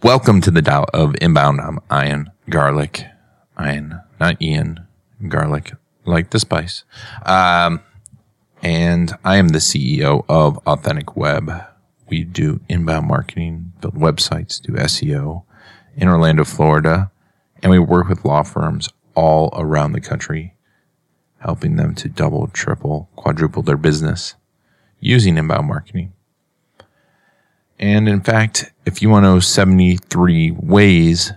Welcome to the Tao of Inbound. I'm Ian Garlic. Ian, not Ian. Garlic, like the spice. Um, and I am the CEO of Authentic Web. We do inbound marketing, build websites, do SEO in Orlando, Florida, and we work with law firms all around the country, helping them to double, triple, quadruple their business using inbound marketing. And in fact, if you want to know 73 ways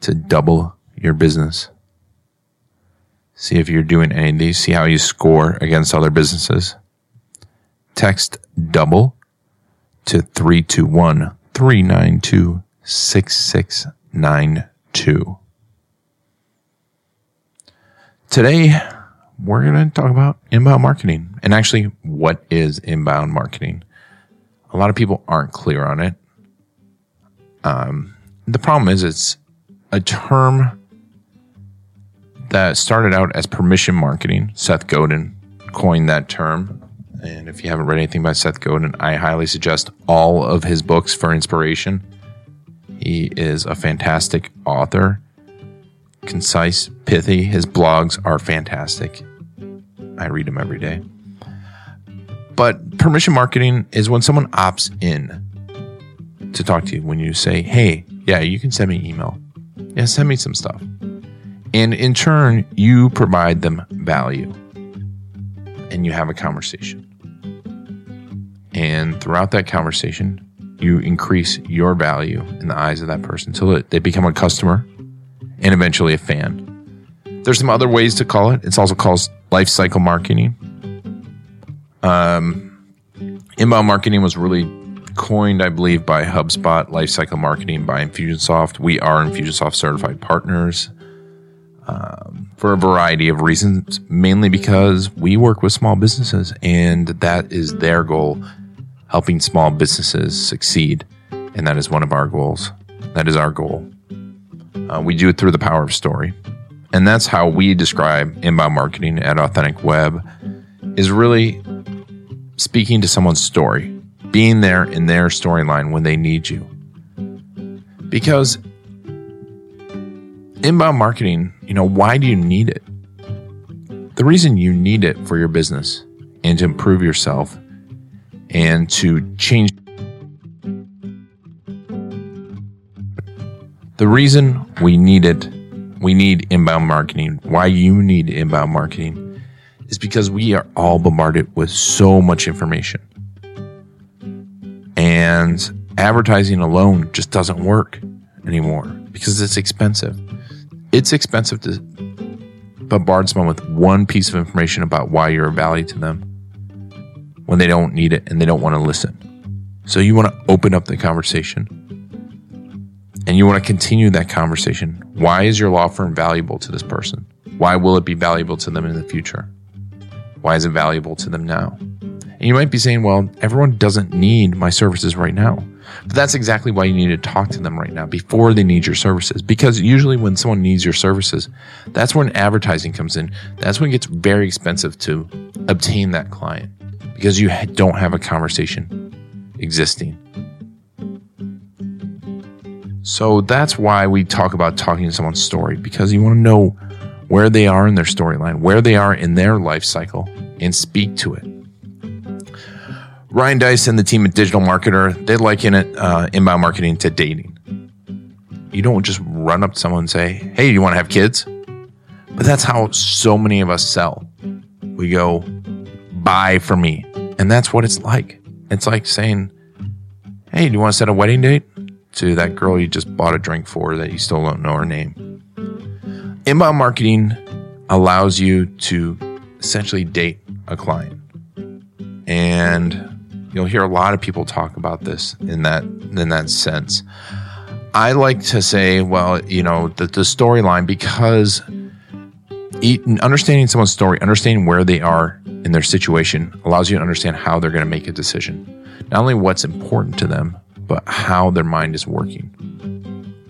to double your business, see if you're doing any of these, see how you score against other businesses. Text double to 321 392 6692. Today, we're going to talk about inbound marketing and actually what is inbound marketing a lot of people aren't clear on it. Um, the problem is it's a term that started out as permission marketing. Seth Godin coined that term. And if you haven't read anything by Seth Godin, I highly suggest all of his books for inspiration. He is a fantastic author, concise, pithy. His blogs are fantastic. I read them every day. But permission marketing is when someone opts in to talk to you. When you say, hey, yeah, you can send me email. Yeah, send me some stuff. And in turn, you provide them value and you have a conversation. And throughout that conversation, you increase your value in the eyes of that person until they become a customer and eventually a fan. There's some other ways to call it. It's also called life cycle marketing. Um, inbound marketing was really coined, I believe, by HubSpot, Lifecycle Marketing by Infusionsoft. We are Infusionsoft certified partners um, for a variety of reasons, mainly because we work with small businesses and that is their goal, helping small businesses succeed. And that is one of our goals. That is our goal. Uh, we do it through the power of story. And that's how we describe inbound marketing at Authentic Web is really speaking to someone's story, being there in their storyline when they need you. Because inbound marketing, you know, why do you need it? The reason you need it for your business and to improve yourself and to change. The reason we need it, we need inbound marketing, why you need inbound marketing is because we are all bombarded with so much information. And advertising alone just doesn't work anymore because it's expensive. It's expensive to bombard someone with one piece of information about why you're of value to them when they don't need it and they don't want to listen. So you want to open up the conversation and you want to continue that conversation. Why is your law firm valuable to this person? Why will it be valuable to them in the future? Why is it valuable to them now? And you might be saying, well, everyone doesn't need my services right now. But that's exactly why you need to talk to them right now before they need your services. Because usually when someone needs your services, that's when advertising comes in. That's when it gets very expensive to obtain that client because you don't have a conversation existing. So that's why we talk about talking to someone's story because you want to know where they are in their storyline, where they are in their life cycle, and speak to it. Ryan Deiss and the team at Digital Marketer, they liken it uh, inbound marketing to dating. You don't just run up to someone and say, Hey, you want to have kids? But that's how so many of us sell. We go, Buy for me. And that's what it's like. It's like saying, Hey, do you want to set a wedding date? To that girl you just bought a drink for that you still don't know her name. Inbound marketing allows you to essentially date a client. And You'll hear a lot of people talk about this in that in that sense. I like to say, well, you know, the, the storyline because understanding someone's story, understanding where they are in their situation, allows you to understand how they're going to make a decision. Not only what's important to them, but how their mind is working.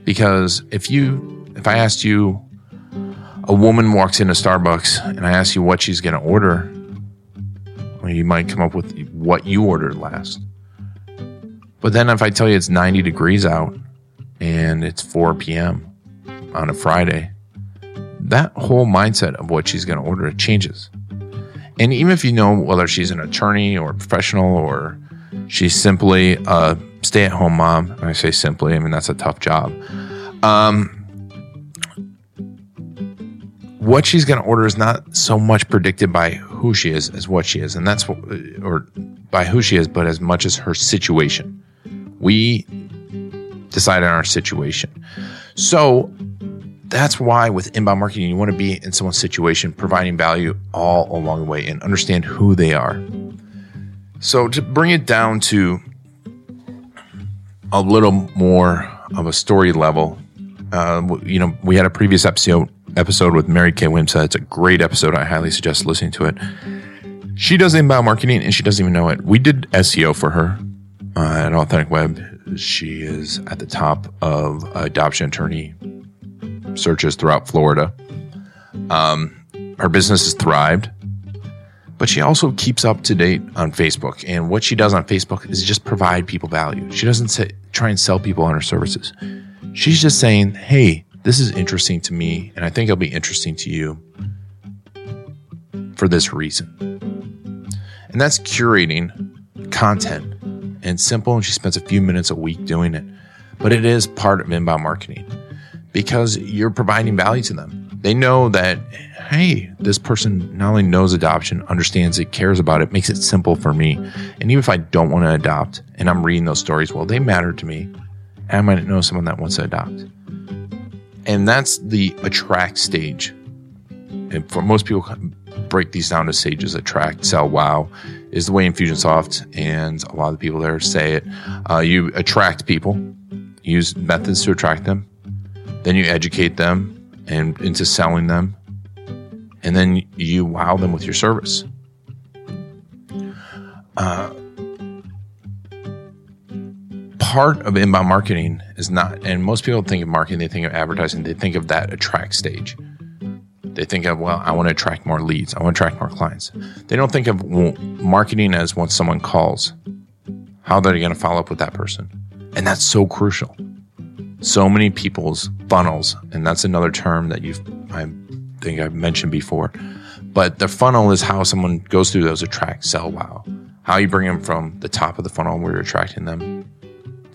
Because if you, if I asked you, a woman walks into Starbucks and I ask you what she's going to order, you might come up with what you ordered last. But then if I tell you it's 90 degrees out and it's 4 p.m. on a Friday, that whole mindset of what she's going to order changes. And even if you know whether she's an attorney or professional or she's simply a stay at home mom, I say simply, I mean, that's a tough job. Um, what she's going to order is not so much predicted by who she is as what she is. And that's what, or by who she is, but as much as her situation. We decide on our situation. So that's why with inbound marketing, you want to be in someone's situation, providing value all along the way and understand who they are. So to bring it down to a little more of a story level, uh, you know, we had a previous episode episode with Mary Kay Wimsa. It's a great episode. I highly suggest listening to it. She does inbound marketing and she doesn't even know it. We did SEO for her uh, at Authentic Web. She is at the top of adoption attorney searches throughout Florida. Um, her business has thrived, but she also keeps up to date on Facebook. And what she does on Facebook is just provide people value. She doesn't say, try and sell people on her services. She's just saying, hey, this is interesting to me, and I think it'll be interesting to you for this reason. And that's curating content. And simple, and she spends a few minutes a week doing it. But it is part of inbound marketing because you're providing value to them. They know that, hey, this person not only knows adoption, understands it, cares about it, makes it simple for me. And even if I don't want to adopt and I'm reading those stories, well, they matter to me. I might know someone that wants to adopt. And that's the attract stage. And for most people, break these down to stages attract, sell, wow is the way Infusionsoft and a lot of the people there say it. Uh, you attract people, use methods to attract them, then you educate them and into selling them, and then you wow them with your service. Uh, part of inbound marketing is not, and most people think of marketing, they think of advertising, they think of that attract stage. They think of, well, I want to attract more leads, I want to attract more clients. They don't think of marketing as once someone calls, how they're going to follow up with that person. And that's so crucial. So many people's funnels, and that's another term that you've, I think I've mentioned before. But the funnel is how someone goes through those attract, sell, wow. How you bring them from the top of the funnel where you're attracting them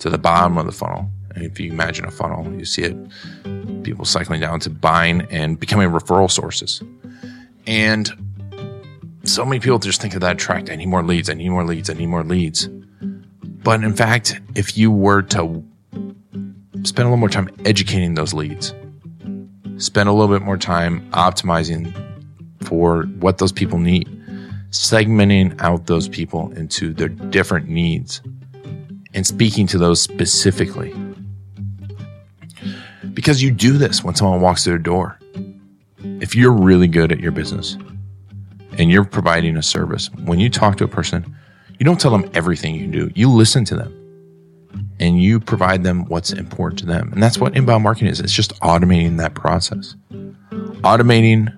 to the bottom of the funnel. And if you imagine a funnel, you see it people cycling down to buying and becoming referral sources. And so many people just think of that track. I need more leads. I need more leads. I need more leads. But in fact, if you were to spend a little more time educating those leads, spend a little bit more time optimizing for what those people need, segmenting out those people into their different needs, and speaking to those specifically. Because you do this when someone walks through the door. If you're really good at your business and you're providing a service, when you talk to a person, you don't tell them everything you do. You listen to them and you provide them what's important to them. And that's what inbound marketing is. It's just automating that process, automating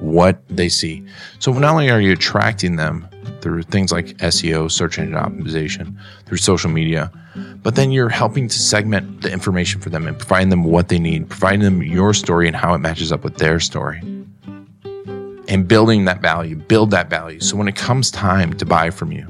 what they see. So not only are you attracting them through things like SEO, search engine optimization, through social media, but then you're helping to segment the information for them and providing them what they need, providing them your story and how it matches up with their story. And building that value, build that value. So when it comes time to buy from you,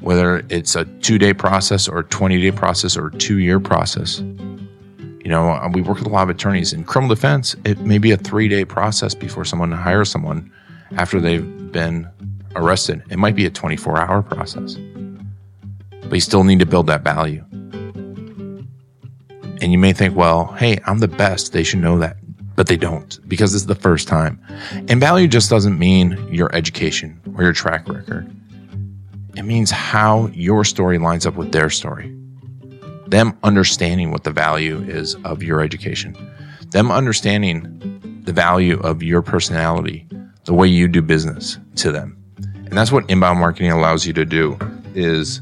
whether it's a two day process or a 20 day process or a two year process, you know, we work with a lot of attorneys in criminal defense. It may be a three day process before someone hires someone after they've been arrested. It might be a 24 hour process, but you still need to build that value. And you may think, well, hey, I'm the best. They should know that. But they don't because this is the first time. And value just doesn't mean your education or your track record. It means how your story lines up with their story. Them understanding what the value is of your education. Them understanding the value of your personality, the way you do business to them. And that's what inbound marketing allows you to do is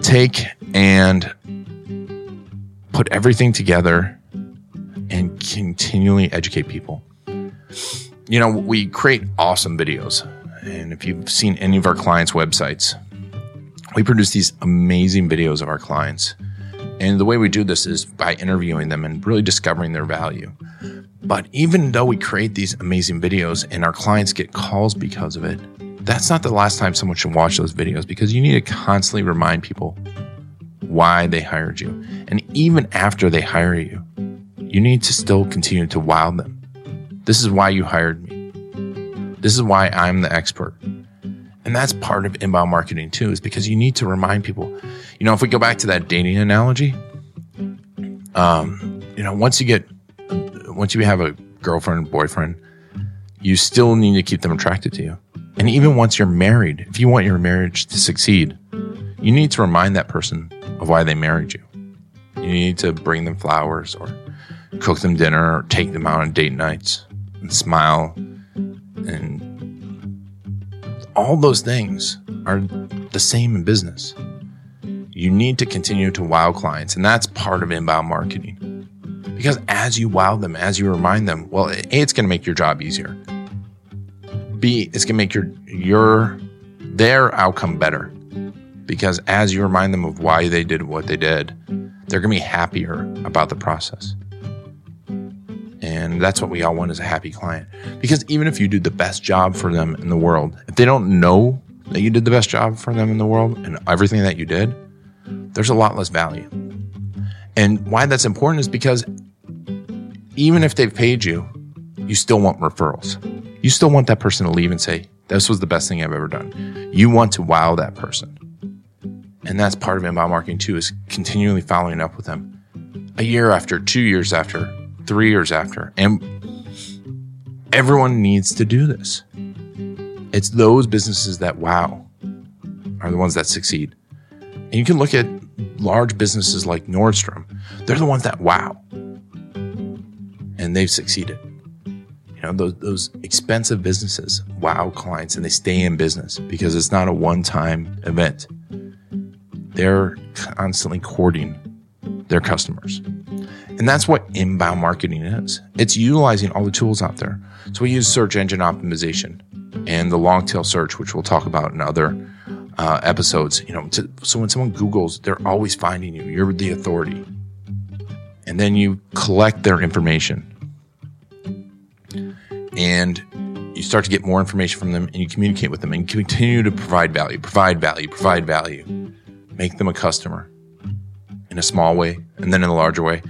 take and put everything together and continually educate people. You know, we create awesome videos. And if you've seen any of our clients' websites, we produce these amazing videos of our clients. And the way we do this is by interviewing them and really discovering their value. But even though we create these amazing videos and our clients get calls because of it, that's not the last time someone should watch those videos because you need to constantly remind people why they hired you. And even after they hire you, you need to still continue to wow them. This is why you hired me. This is why I'm the expert. And that's part of inbound marketing too, is because you need to remind people. You know, if we go back to that dating analogy, um, you know, once you get, once you have a girlfriend, boyfriend, you still need to keep them attracted to you. And even once you're married, if you want your marriage to succeed, you need to remind that person of why they married you. You need to bring them flowers or cook them dinner or take them out on date nights and smile and all those things are the same in business. You need to continue to wow clients, and that's part of inbound marketing. Because as you wow them, as you remind them, well, A, it's going to make your job easier. It's going to make your your their outcome better. Because as you remind them of why they did what they did, they're going to be happier about the process. And that's what we all want as a happy client. Because even if you do the best job for them in the world, if they don't know that you did the best job for them in the world and everything that you did, there's a lot less value. And why that's important is because even if they've paid you, you still want referrals. You still want that person to leave and say, This was the best thing I've ever done. You want to wow that person. And that's part of inbound marketing too, is continually following up with them a year after, two years after, three years after. And everyone needs to do this. It's those businesses that wow are the ones that succeed. And you can look at large businesses like Nordstrom, they're the ones that wow. And they've succeeded. You know, those, those expensive businesses wow clients and they stay in business because it's not a one time event. They're constantly courting their customers. And that's what inbound marketing is. It's utilizing all the tools out there. So we use search engine optimization and the long tail search, which we'll talk about in other uh, episodes. You know, to, so when someone Googles, they're always finding you. You're the authority, and then you collect their information, and you start to get more information from them, and you communicate with them, and continue to provide value, provide value, provide value, make them a customer in a small way and then in a larger way.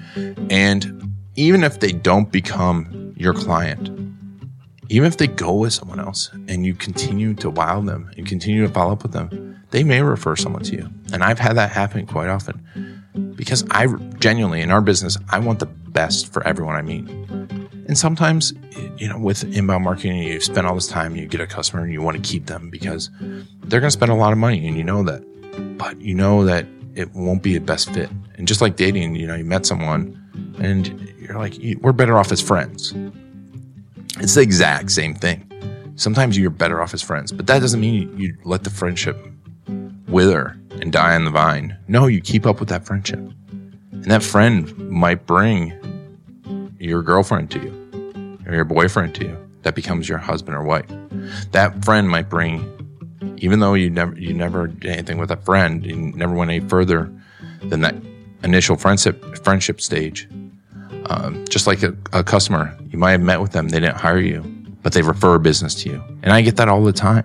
And even if they don't become your client, even if they go with someone else and you continue to wow them and continue to follow up with them, they may refer someone to you. And I've had that happen quite often because I genuinely, in our business, I want the best for everyone I meet. And sometimes, you know, with inbound marketing, you spend all this time, you get a customer and you want to keep them because they're going to spend a lot of money and you know that. But you know that it won't be a best fit. And just like dating, you know, you met someone and you're like, we're better off as friends. It's the exact same thing. Sometimes you're better off as friends, but that doesn't mean you let the friendship wither and die on the vine. No, you keep up with that friendship. And that friend might bring your girlfriend to you or your boyfriend to you that becomes your husband or wife. That friend might bring even though you never you never did anything with a friend, you never went any further than that initial friendship friendship stage. Um, just like a, a customer, you might have met with them, they didn't hire you, but they refer business to you, and I get that all the time.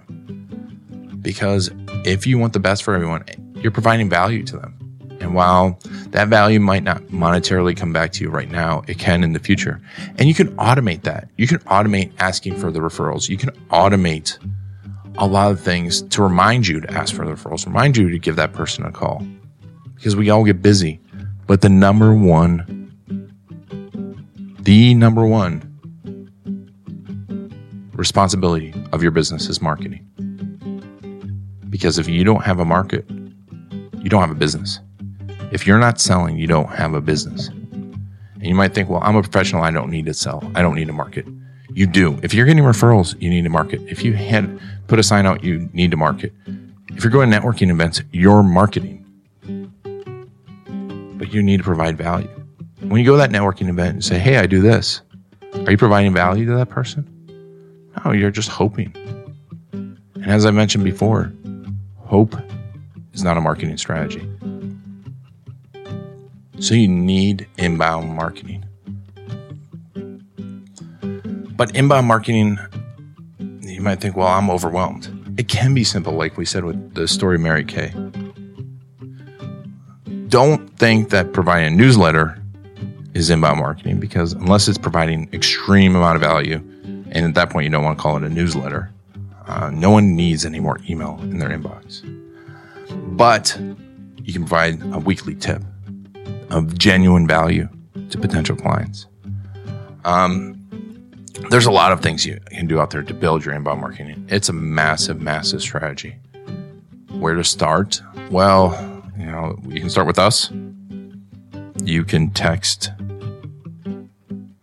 Because if you want the best for everyone, you're providing value to them. And while that value might not monetarily come back to you right now, it can in the future. And you can automate that. You can automate asking for the referrals. You can automate a lot of things to remind you to ask for the referrals, remind you to give that person a call because we all get busy. But the number one, the number one responsibility of your business is marketing. Because if you don't have a market, you don't have a business. If you're not selling, you don't have a business. And you might think, well, I'm a professional. I don't need to sell. I don't need to market. You do. If you're getting referrals, you need to market. If you had put a sign out, you need to market. If you're going to networking events, you're marketing. But you need to provide value. When you go to that networking event and say, hey, I do this, are you providing value to that person? No, you're just hoping. And as I mentioned before, hope is not a marketing strategy. So you need inbound marketing. But inbound marketing, you might think, well, I'm overwhelmed. It can be simple, like we said with the story Mary Kay. Don't think that providing a newsletter is inbound marketing because unless it's providing extreme amount of value, and at that point you don't want to call it a newsletter, uh, no one needs any more email in their inbox. But you can provide a weekly tip of genuine value to potential clients. Um, there's a lot of things you can do out there to build your inbound marketing. It's a massive, massive strategy. Where to start? Well, you know, you can start with us. You can text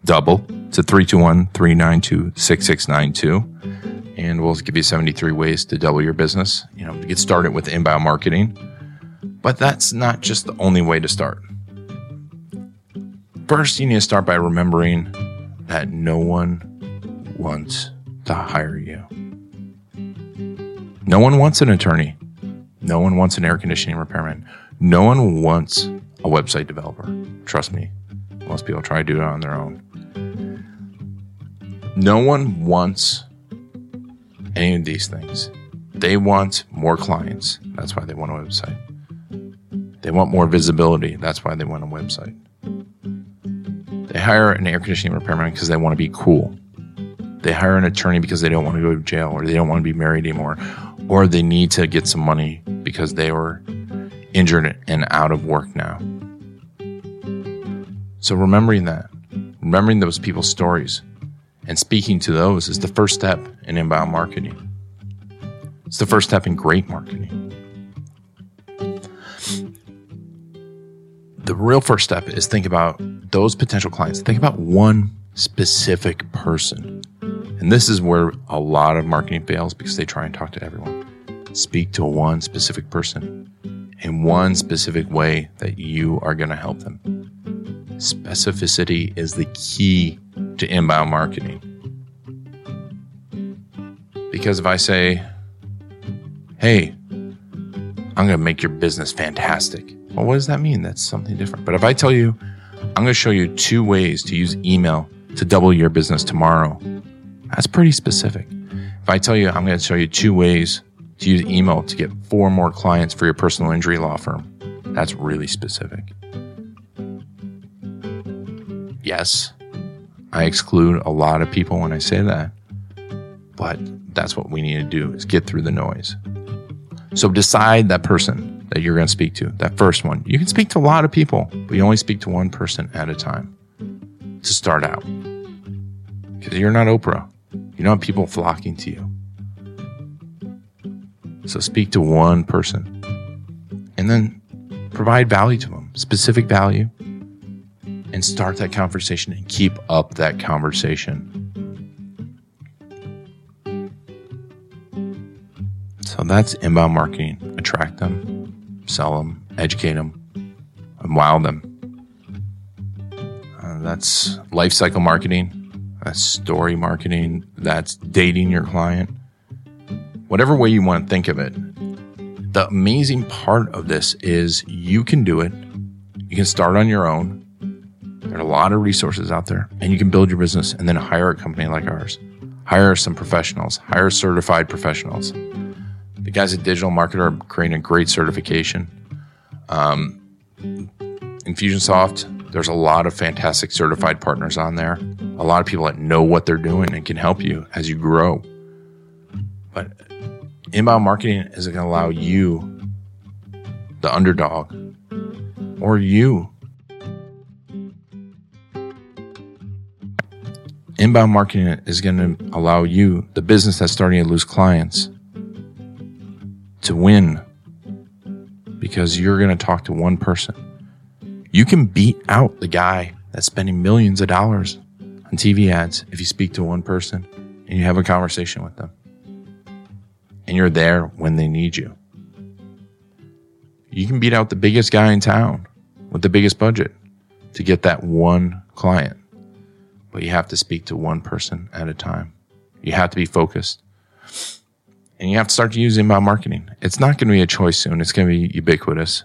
double to 321 392 6692 and we'll give you 73 ways to double your business, you know, to get started with inbound marketing. But that's not just the only way to start. First, you need to start by remembering that no one wants to hire you. No one wants an attorney. No one wants an air conditioning repairman. No one wants a website developer. Trust me, most people try to do it on their own. No one wants any of these things. They want more clients. That's why they want a website. They want more visibility. That's why they want a website. They hire an air conditioning repairman because they want to be cool. They hire an attorney because they don't want to go to jail or they don't want to be married anymore or they need to get some money because they were injured and out of work now. So remembering that, remembering those people's stories and speaking to those is the first step in inbound marketing. It's the first step in great marketing. The real first step is think about those potential clients. Think about one specific person. And this is where a lot of marketing fails because they try and talk to everyone. Speak to one specific person in one specific way that you are going to help them. Specificity is the key to inbound marketing. Because if I say, hey, I'm going to make your business fantastic, well, what does that mean? That's something different. But if I tell you, I'm going to show you two ways to use email to double your business tomorrow, that's pretty specific. If I tell you, I'm going to show you two ways to use email to get four more clients for your personal injury law firm, that's really specific. Yes, I exclude a lot of people when I say that, but that's what we need to do is get through the noise. So decide that person that you're going to speak to, that first one. You can speak to a lot of people, but you only speak to one person at a time to start out. Because you're not Oprah. You don't have people flocking to you. So speak to one person and then provide value to them, specific value, and start that conversation and keep up that conversation. So that's inbound marketing. Attract them, sell them, educate them, and wow them. Uh, that's life cycle marketing. That's story marketing. That's dating your client. Whatever way you want to think of it. The amazing part of this is you can do it. You can start on your own. There are a lot of resources out there, and you can build your business and then hire a company like ours. Hire some professionals, hire certified professionals. The guys at Digital Marketer are creating a great certification. Um, Infusionsoft, there's a lot of fantastic certified partners on there. A lot of people that know what they're doing and can help you as you grow. But inbound marketing is going to allow you, the underdog, or you, inbound marketing is going to allow you, the business that's starting to lose clients, to win because you're going to talk to one person. You can beat out the guy that's spending millions of dollars on TV ads if you speak to one person and you have a conversation with them. And you're there when they need you. You can beat out the biggest guy in town with the biggest budget to get that one client. But you have to speak to one person at a time. You have to be focused and you have to start to use inbound marketing. It's not going to be a choice soon. It's going to be ubiquitous.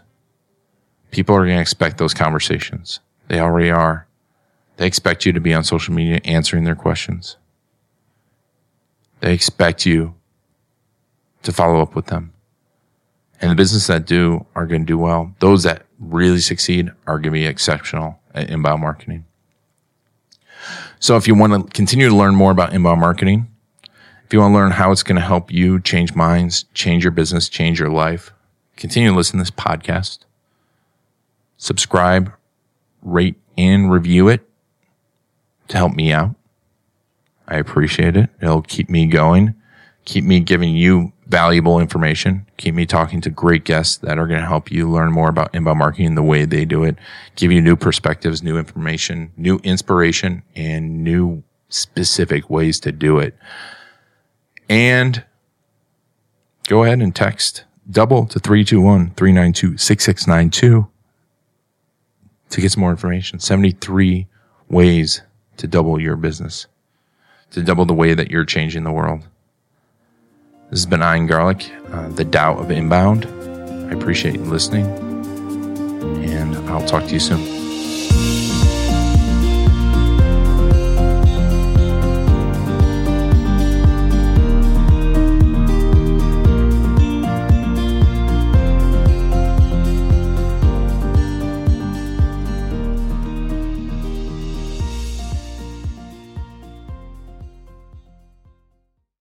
People are going to expect those conversations. They already are. They expect you to be on social media answering their questions. They expect you to follow up with them. And the business that do are going to do well. Those that really succeed are going to be exceptional at inbound marketing. So if you want to continue to learn more about inbound marketing, if you want to learn how it's going to help you change minds, change your business, change your life, continue to listen to this podcast. Subscribe, rate, and review it to help me out. I appreciate it. It'll keep me going, keep me giving you valuable information, keep me talking to great guests that are going to help you learn more about inbound marketing, the way they do it, give you new perspectives, new information, new inspiration, and new specific ways to do it. And go ahead and text double to 321 392 6692 to get some more information. 73 ways to double your business, to double the way that you're changing the world. This has been Ian Garlic, uh, the Tao of Inbound. I appreciate you listening, and I'll talk to you soon.